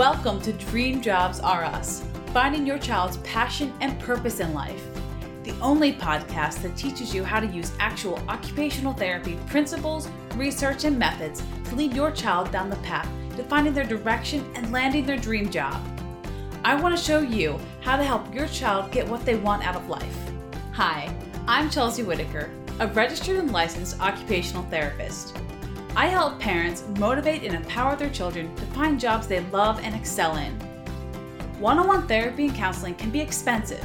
Welcome to Dream Jobs Are Us, finding your child's passion and purpose in life. The only podcast that teaches you how to use actual occupational therapy principles, research, and methods to lead your child down the path to finding their direction and landing their dream job. I want to show you how to help your child get what they want out of life. Hi, I'm Chelsea Whitaker, a registered and licensed occupational therapist. I help parents motivate and empower their children to find jobs they love and excel in. One on one therapy and counseling can be expensive.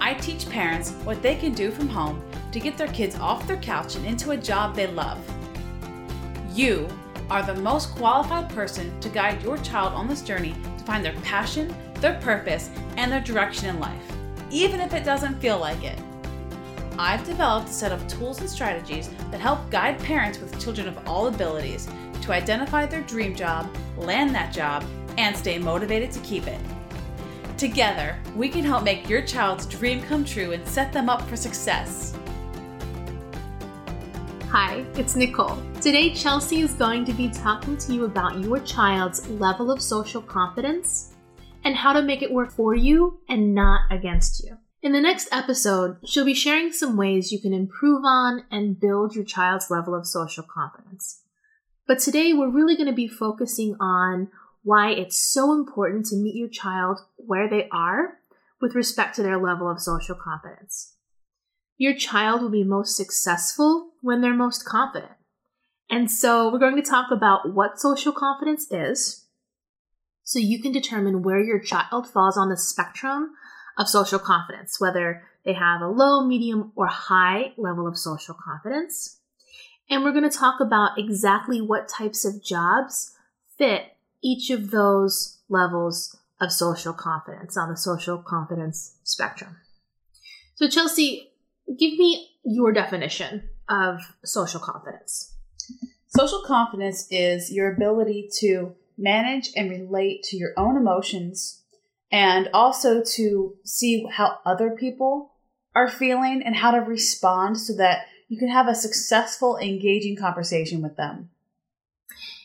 I teach parents what they can do from home to get their kids off their couch and into a job they love. You are the most qualified person to guide your child on this journey to find their passion, their purpose, and their direction in life, even if it doesn't feel like it. I've developed a set of tools and strategies that help guide parents with children of all abilities to identify their dream job, land that job, and stay motivated to keep it. Together, we can help make your child's dream come true and set them up for success. Hi, it's Nicole. Today, Chelsea is going to be talking to you about your child's level of social confidence and how to make it work for you and not against you. In the next episode, she'll be sharing some ways you can improve on and build your child's level of social confidence. But today, we're really going to be focusing on why it's so important to meet your child where they are with respect to their level of social confidence. Your child will be most successful when they're most confident. And so, we're going to talk about what social confidence is so you can determine where your child falls on the spectrum of social confidence, whether they have a low, medium, or high level of social confidence. And we're going to talk about exactly what types of jobs fit each of those levels of social confidence on the social confidence spectrum. So, Chelsea, give me your definition of social confidence. Social confidence is your ability to manage and relate to your own emotions and also to see how other people are feeling and how to respond so that you can have a successful, engaging conversation with them.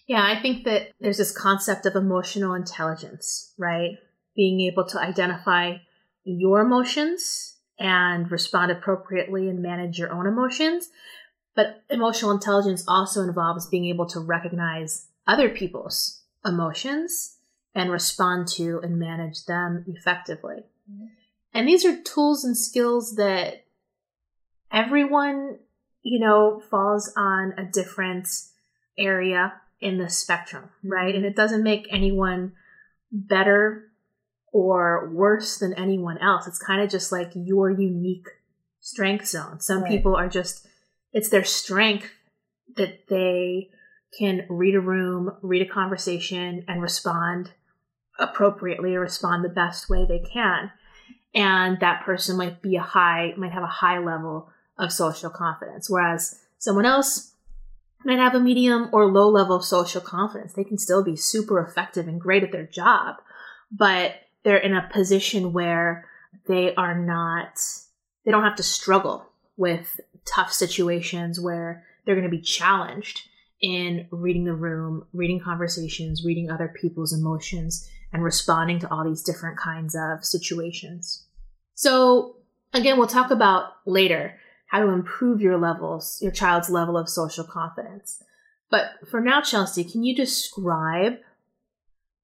Yeah, I think that there's this concept of emotional intelligence, right? Being able to identify your emotions and respond appropriately and manage your own emotions. But emotional intelligence also involves being able to recognize other people's emotions and respond to and manage them effectively. Mm-hmm. And these are tools and skills that everyone, you know, falls on a different area in the spectrum, right? And it doesn't make anyone better or worse than anyone else. It's kind of just like your unique strength zone. Some right. people are just, it's their strength that they can read a room, read a conversation, and respond appropriately or respond the best way they can. And that person might be a high, might have a high level of social confidence, whereas someone else might have a medium or low level of social confidence. They can still be super effective and great at their job, but they're in a position where they are not, they don't have to struggle with tough situations where they're going to be challenged in reading the room, reading conversations, reading other people's emotions, and responding to all these different kinds of situations. So, again, we'll talk about later how to improve your levels, your child's level of social confidence. But for now, Chelsea, can you describe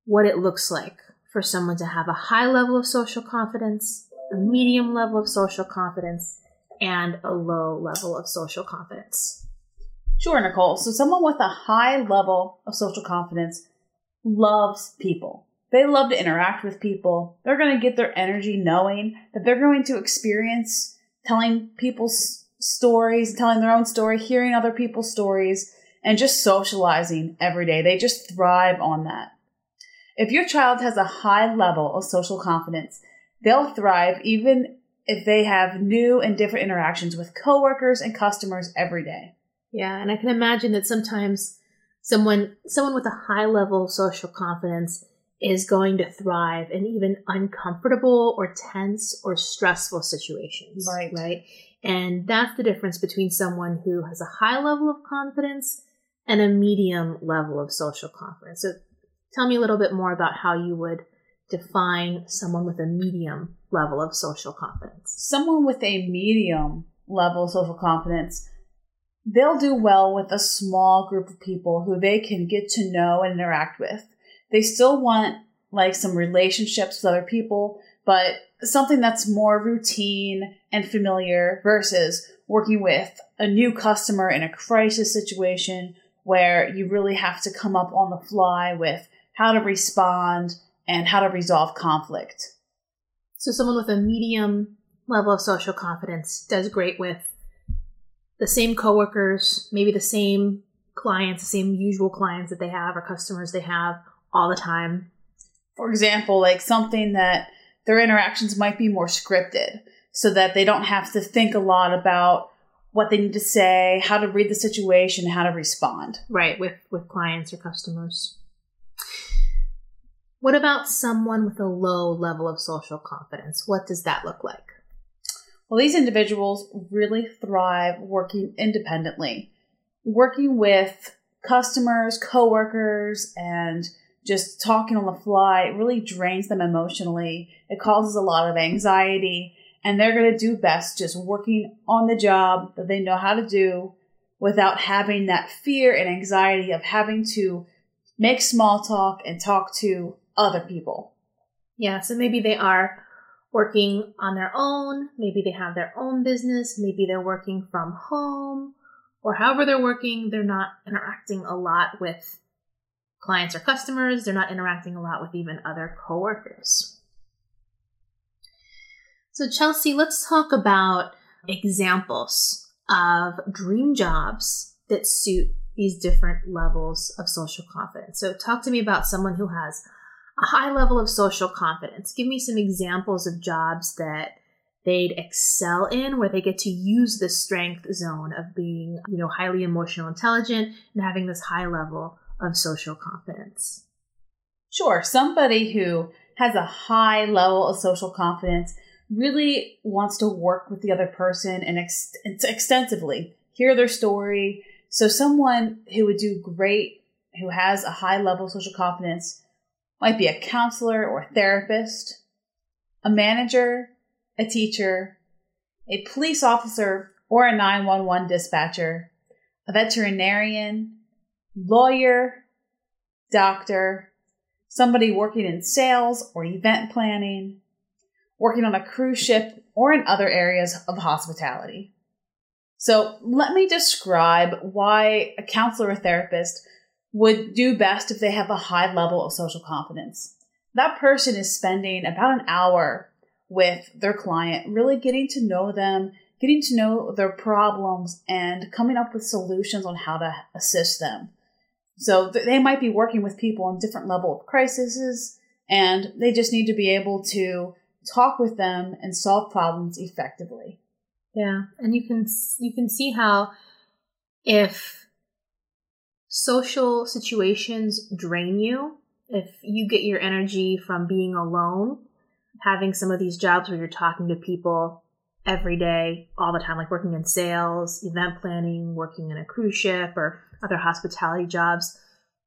what it looks like for someone to have a high level of social confidence, a medium level of social confidence, and a low level of social confidence? Sure, Nicole. So, someone with a high level of social confidence loves people. They love to interact with people. They're going to get their energy knowing that they're going to experience telling people's stories, telling their own story, hearing other people's stories, and just socializing every day. They just thrive on that. If your child has a high level of social confidence, they'll thrive even if they have new and different interactions with coworkers and customers every day. Yeah, and I can imagine that sometimes someone someone with a high level of social confidence is going to thrive in even uncomfortable or tense or stressful situations. Right. Right. And that's the difference between someone who has a high level of confidence and a medium level of social confidence. So Tell me a little bit more about how you would define someone with a medium level of social confidence. Someone with a medium level of social confidence, they'll do well with a small group of people who they can get to know and interact with. They still want like some relationships with other people, but something that's more routine and familiar versus working with a new customer in a crisis situation where you really have to come up on the fly with how to respond and how to resolve conflict. So, someone with a medium level of social confidence does great with the same coworkers, maybe the same clients, the same usual clients that they have or customers they have all the time. For example, like something that their interactions might be more scripted so that they don't have to think a lot about what they need to say, how to read the situation, how to respond. Right, with with clients or customers. What about someone with a low level of social confidence? What does that look like? Well, these individuals really thrive working independently, working with customers, coworkers, and just talking on the fly really drains them emotionally. It causes a lot of anxiety, and they're going to do best just working on the job that they know how to do without having that fear and anxiety of having to make small talk and talk to other people. Yeah, so maybe they are working on their own, maybe they have their own business, maybe they're working from home, or however they're working, they're not interacting a lot with clients or customers, they're not interacting a lot with even other coworkers. So, Chelsea, let's talk about examples of dream jobs that suit these different levels of social confidence. So, talk to me about someone who has a high level of social confidence. Give me some examples of jobs that they'd excel in where they get to use the strength zone of being, you know, highly emotional intelligent and having this high level of social confidence. Sure, somebody who has a high level of social confidence really wants to work with the other person and ex- extensively hear their story. So someone who would do great, who has a high level of social confidence, might be a counselor or a therapist, a manager, a teacher, a police officer or a 911 dispatcher, a veterinarian, lawyer, doctor, somebody working in sales or event planning, working on a cruise ship or in other areas of hospitality. So let me describe why a counselor or therapist would do best if they have a high level of social confidence. That person is spending about an hour with their client, really getting to know them, getting to know their problems, and coming up with solutions on how to assist them. So they might be working with people on different level of crises, and they just need to be able to talk with them and solve problems effectively. Yeah, and you can you can see how if social situations drain you, if you get your energy from being alone, having some of these jobs where you're talking to people every day, all the time, like working in sales, event planning, working in a cruise ship, or other hospitality jobs,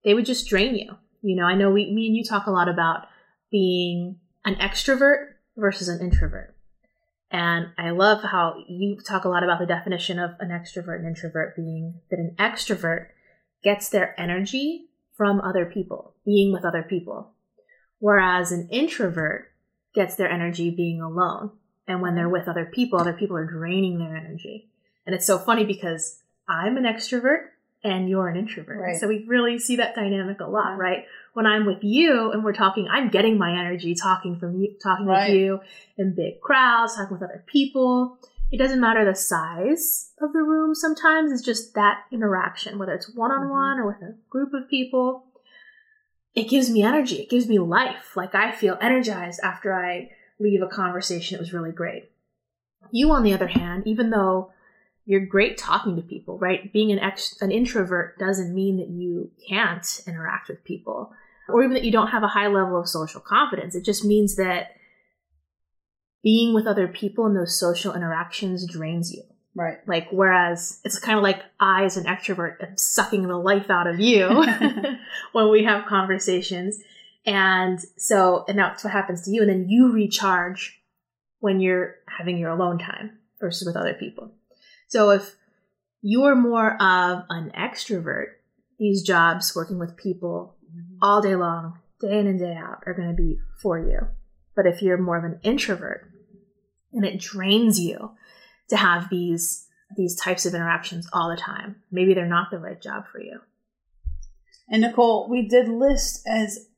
they would just drain you. You know, I know we, me and you talk a lot about being an extrovert versus an introvert. And I love how you talk a lot about the definition of an extrovert and introvert being that an extrovert gets their energy from other people, being with other people. Whereas an introvert gets their energy being alone. And when they're with other people, other people are draining their energy. And it's so funny because I'm an extrovert and you're an introvert. Right. So we really see that dynamic a lot, right? When I'm with you and we're talking, I'm getting my energy talking from you, talking right. with you in big crowds, talking with other people it doesn't matter the size of the room sometimes it's just that interaction whether it's one-on-one mm-hmm. or with a group of people it gives me energy it gives me life like i feel energized after i leave a conversation that was really great you on the other hand even though you're great talking to people right being an ex- an introvert doesn't mean that you can't interact with people or even that you don't have a high level of social confidence it just means that being with other people and those social interactions drains you. Right. Like, whereas it's kind of like I, as an extrovert, am sucking the life out of you when we have conversations. And so, and that's what happens to you. And then you recharge when you're having your alone time versus with other people. So if you're more of an extrovert, these jobs working with people mm-hmm. all day long, day in and day out, are going to be for you. But if you're more of an introvert and it drains you to have these these types of interactions all the time, maybe they're not the right job for you. And Nicole, we did list as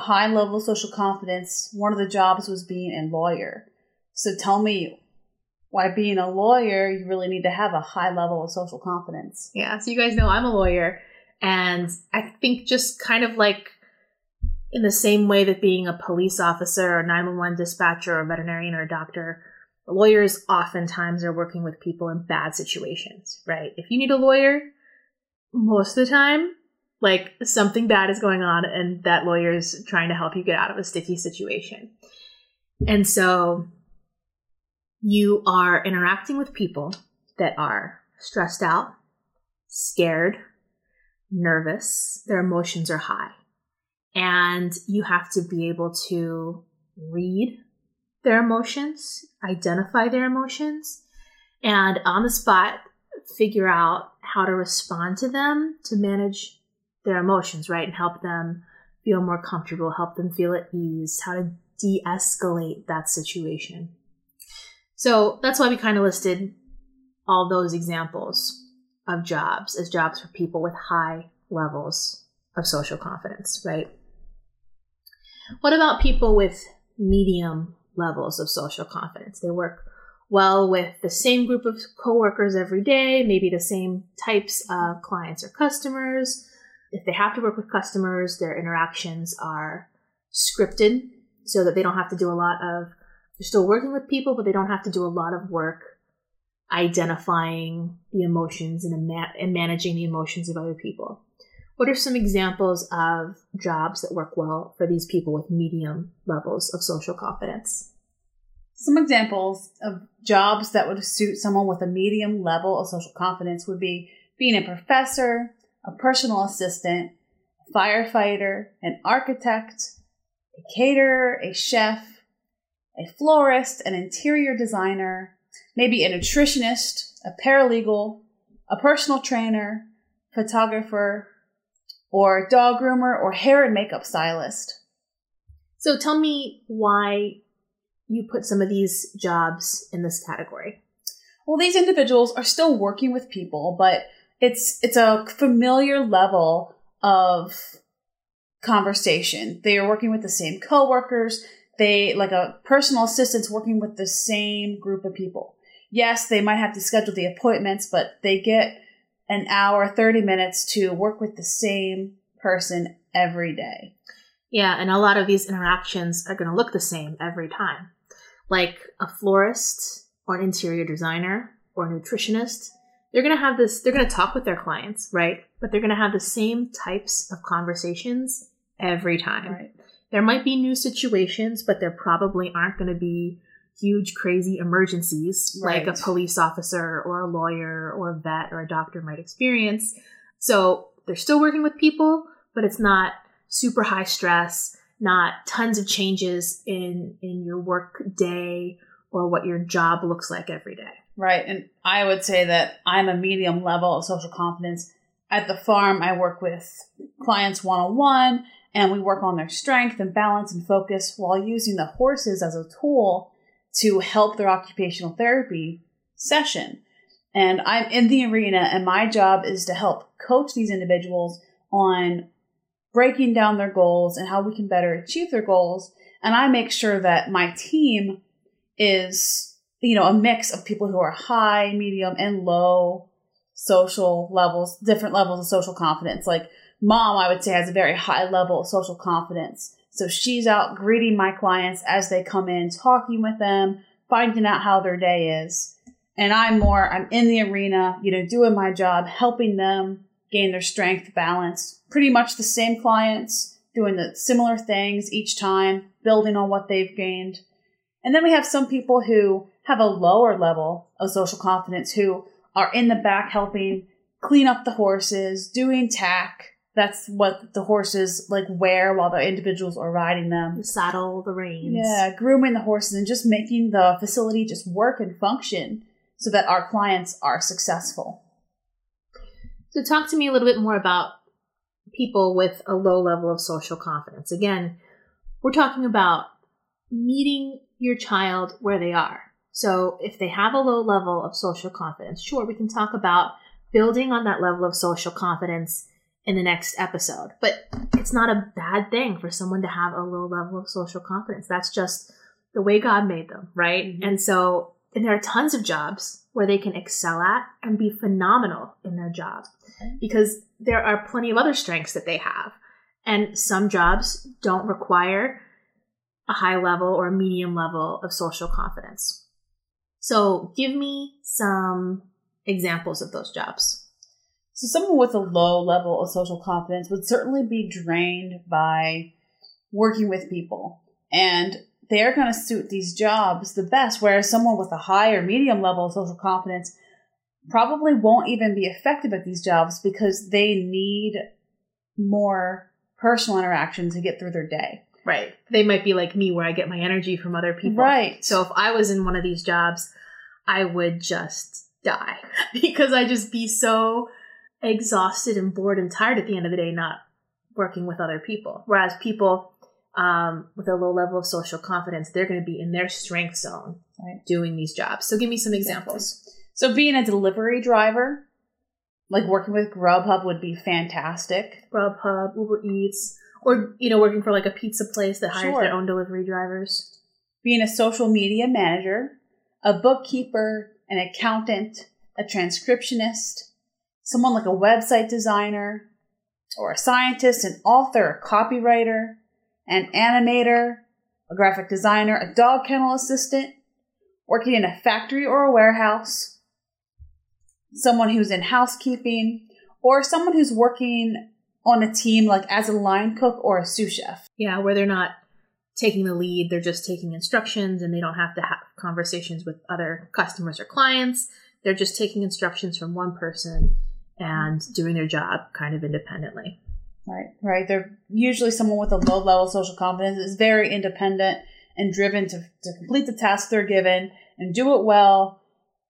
high level of social confidence. One of the jobs was being a lawyer. So tell me why being a lawyer, you really need to have a high level of social confidence. Yeah, so you guys know I'm a lawyer. And I think just kind of like in the same way that being a police officer or 911 dispatcher or a veterinarian or a doctor, lawyers oftentimes are working with people in bad situations, right? If you need a lawyer, most of the time, like something bad is going on and that lawyer is trying to help you get out of a sticky situation. And so you are interacting with people that are stressed out, scared, nervous, their emotions are high. And you have to be able to read their emotions, identify their emotions, and on the spot figure out how to respond to them to manage their emotions, right? And help them feel more comfortable, help them feel at ease, how to de escalate that situation. So that's why we kind of listed all those examples of jobs as jobs for people with high levels of social confidence, right? What about people with medium levels of social confidence? They work well with the same group of coworkers every day, maybe the same types of clients or customers. If they have to work with customers, their interactions are scripted so that they don't have to do a lot of they're still working with people, but they don't have to do a lot of work identifying the emotions and, and managing the emotions of other people. What are some examples of jobs that work well for these people with medium levels of social confidence? Some examples of jobs that would suit someone with a medium level of social confidence would be being a professor, a personal assistant, a firefighter, an architect, a caterer, a chef, a florist, an interior designer, maybe a nutritionist, a paralegal, a personal trainer, photographer, or dog groomer or hair and makeup stylist. So tell me why you put some of these jobs in this category. Well, these individuals are still working with people, but it's it's a familiar level of conversation. They are working with the same coworkers, they like a personal assistant's working with the same group of people. Yes, they might have to schedule the appointments, but they get an hour, 30 minutes to work with the same person every day. Yeah, and a lot of these interactions are going to look the same every time. Like a florist or an interior designer or a nutritionist, they're going to have this, they're going to talk with their clients, right? But they're going to have the same types of conversations every time. Right. There might be new situations, but there probably aren't going to be huge, crazy emergencies right. like a police officer or a lawyer or a vet or a doctor might experience. So they're still working with people, but it's not super high stress, not tons of changes in in your work day or what your job looks like every day. Right. And I would say that I'm a medium level of social confidence. At the farm, I work with clients one on one and we work on their strength and balance and focus while using the horses as a tool to help their occupational therapy session. And I'm in the arena, and my job is to help coach these individuals on breaking down their goals and how we can better achieve their goals. And I make sure that my team is, you know, a mix of people who are high, medium, and low social levels, different levels of social confidence. Like Mom, I would say, has a very high level of social confidence. So she's out greeting my clients as they come in, talking with them, finding out how their day is. And I'm more, I'm in the arena, you know, doing my job, helping them gain their strength, balance. Pretty much the same clients, doing the similar things each time, building on what they've gained. And then we have some people who have a lower level of social confidence who are in the back helping clean up the horses, doing tack. That's what the horses like wear while the individuals are riding them. The saddle, the reins. Yeah, grooming the horses and just making the facility just work and function so that our clients are successful. So, talk to me a little bit more about people with a low level of social confidence. Again, we're talking about meeting your child where they are. So, if they have a low level of social confidence, sure, we can talk about building on that level of social confidence in the next episode. But it's not a bad thing for someone to have a low level of social confidence. That's just the way God made them, right? Mm-hmm. And so, and there are tons of jobs where they can excel at and be phenomenal in their job okay. because there are plenty of other strengths that they have. And some jobs don't require a high level or a medium level of social confidence. So, give me some examples of those jobs. So, someone with a low level of social confidence would certainly be drained by working with people. And they're going to suit these jobs the best, whereas someone with a high or medium level of social confidence probably won't even be effective at these jobs because they need more personal interaction to get through their day. Right. They might be like me where I get my energy from other people. Right. So if I was in one of these jobs, I would just die because I'd just be so exhausted and bored and tired at the end of the day not working with other people. Whereas people um, with a low level of social confidence, they're going to be in their strength zone right. doing these jobs. So give me some examples. So being a delivery driver, like working with Grubhub would be fantastic. Grubhub, Uber Eats, or you know, working for like a pizza place that hires sure. their own delivery drivers. Being a social media manager, a bookkeeper, an accountant, a transcriptionist, someone like a website designer, or a scientist, an author, a copywriter, an animator, a graphic designer, a dog kennel assistant, working in a factory or a warehouse, someone who's in housekeeping, or someone who's working on a team like as a line cook or a sous chef. Yeah, where they're not taking the lead, they're just taking instructions and they don't have to have conversations with other customers or clients. They're just taking instructions from one person and doing their job kind of independently. Right, right. They're usually someone with a low level social confidence is very independent and driven to, to complete the task they're given and do it well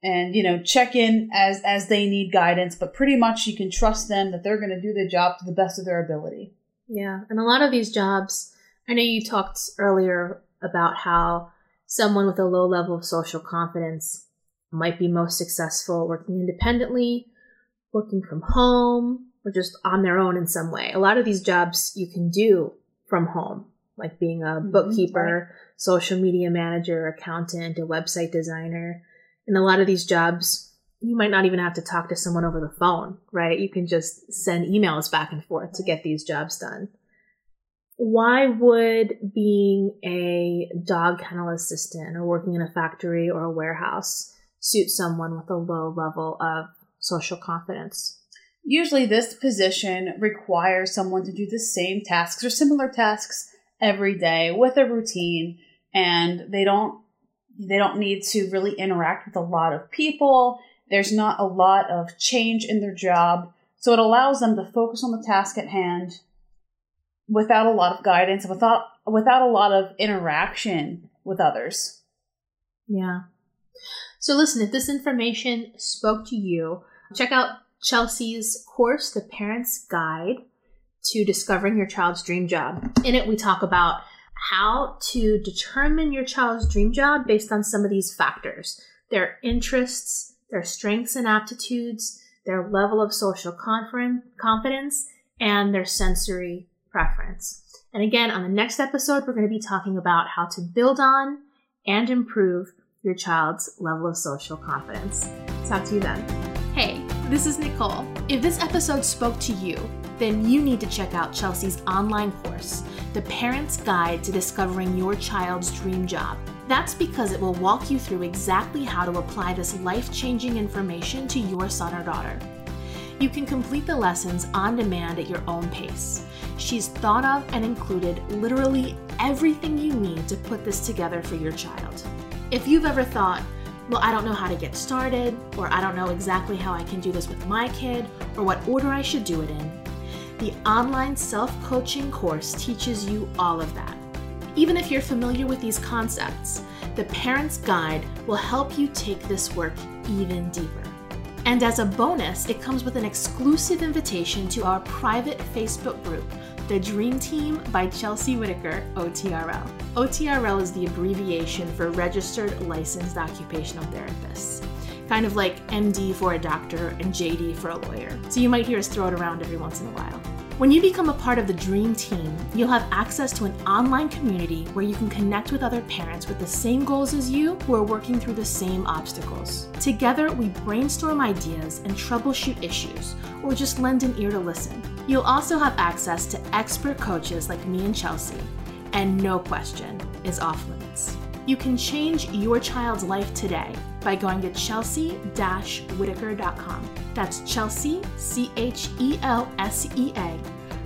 and you know check in as as they need guidance but pretty much you can trust them that they're going to do the job to the best of their ability. Yeah and a lot of these jobs i know you talked earlier about how someone with a low level of social confidence might be most successful working independently working from home or just on their own in some way. A lot of these jobs you can do from home like being a mm-hmm, bookkeeper social media manager accountant a website designer in a lot of these jobs, you might not even have to talk to someone over the phone, right? You can just send emails back and forth to get these jobs done. Why would being a dog kennel assistant or working in a factory or a warehouse suit someone with a low level of social confidence? Usually, this position requires someone to do the same tasks or similar tasks every day with a routine, and they don't they don't need to really interact with a lot of people. There's not a lot of change in their job. So it allows them to focus on the task at hand without a lot of guidance, without without a lot of interaction with others. Yeah. So listen, if this information spoke to you, check out Chelsea's course, The Parent's Guide to Discovering Your Child's Dream Job. In it, we talk about how to determine your child's dream job based on some of these factors their interests, their strengths and aptitudes, their level of social confidence, and their sensory preference. And again, on the next episode, we're going to be talking about how to build on and improve your child's level of social confidence. Talk to you then. Hey, this is Nicole. If this episode spoke to you, then you need to check out Chelsea's online course the Parent's Guide to Discovering Your Child's Dream Job. That's because it will walk you through exactly how to apply this life changing information to your son or daughter. You can complete the lessons on demand at your own pace. She's thought of and included literally everything you need to put this together for your child. If you've ever thought, well, I don't know how to get started, or I don't know exactly how I can do this with my kid, or what order I should do it in, the online self coaching course teaches you all of that. Even if you're familiar with these concepts, the Parent's Guide will help you take this work even deeper. And as a bonus, it comes with an exclusive invitation to our private Facebook group, The Dream Team by Chelsea Whitaker, OTRL. OTRL is the abbreviation for Registered Licensed Occupational Therapists. Kind of like MD for a doctor and JD for a lawyer. So you might hear us throw it around every once in a while. When you become a part of the Dream Team, you'll have access to an online community where you can connect with other parents with the same goals as you who are working through the same obstacles. Together, we brainstorm ideas and troubleshoot issues, or just lend an ear to listen. You'll also have access to expert coaches like me and Chelsea, and no question is off limits. You can change your child's life today by going to chelsea-whitaker.com. That's Chelsea, C H E L S E A,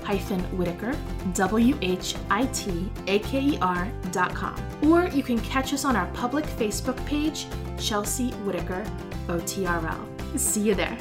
hyphen Whitaker, W H I T A K E R dot com. Or you can catch us on our public Facebook page, Chelsea Whitaker OTRL. See you there.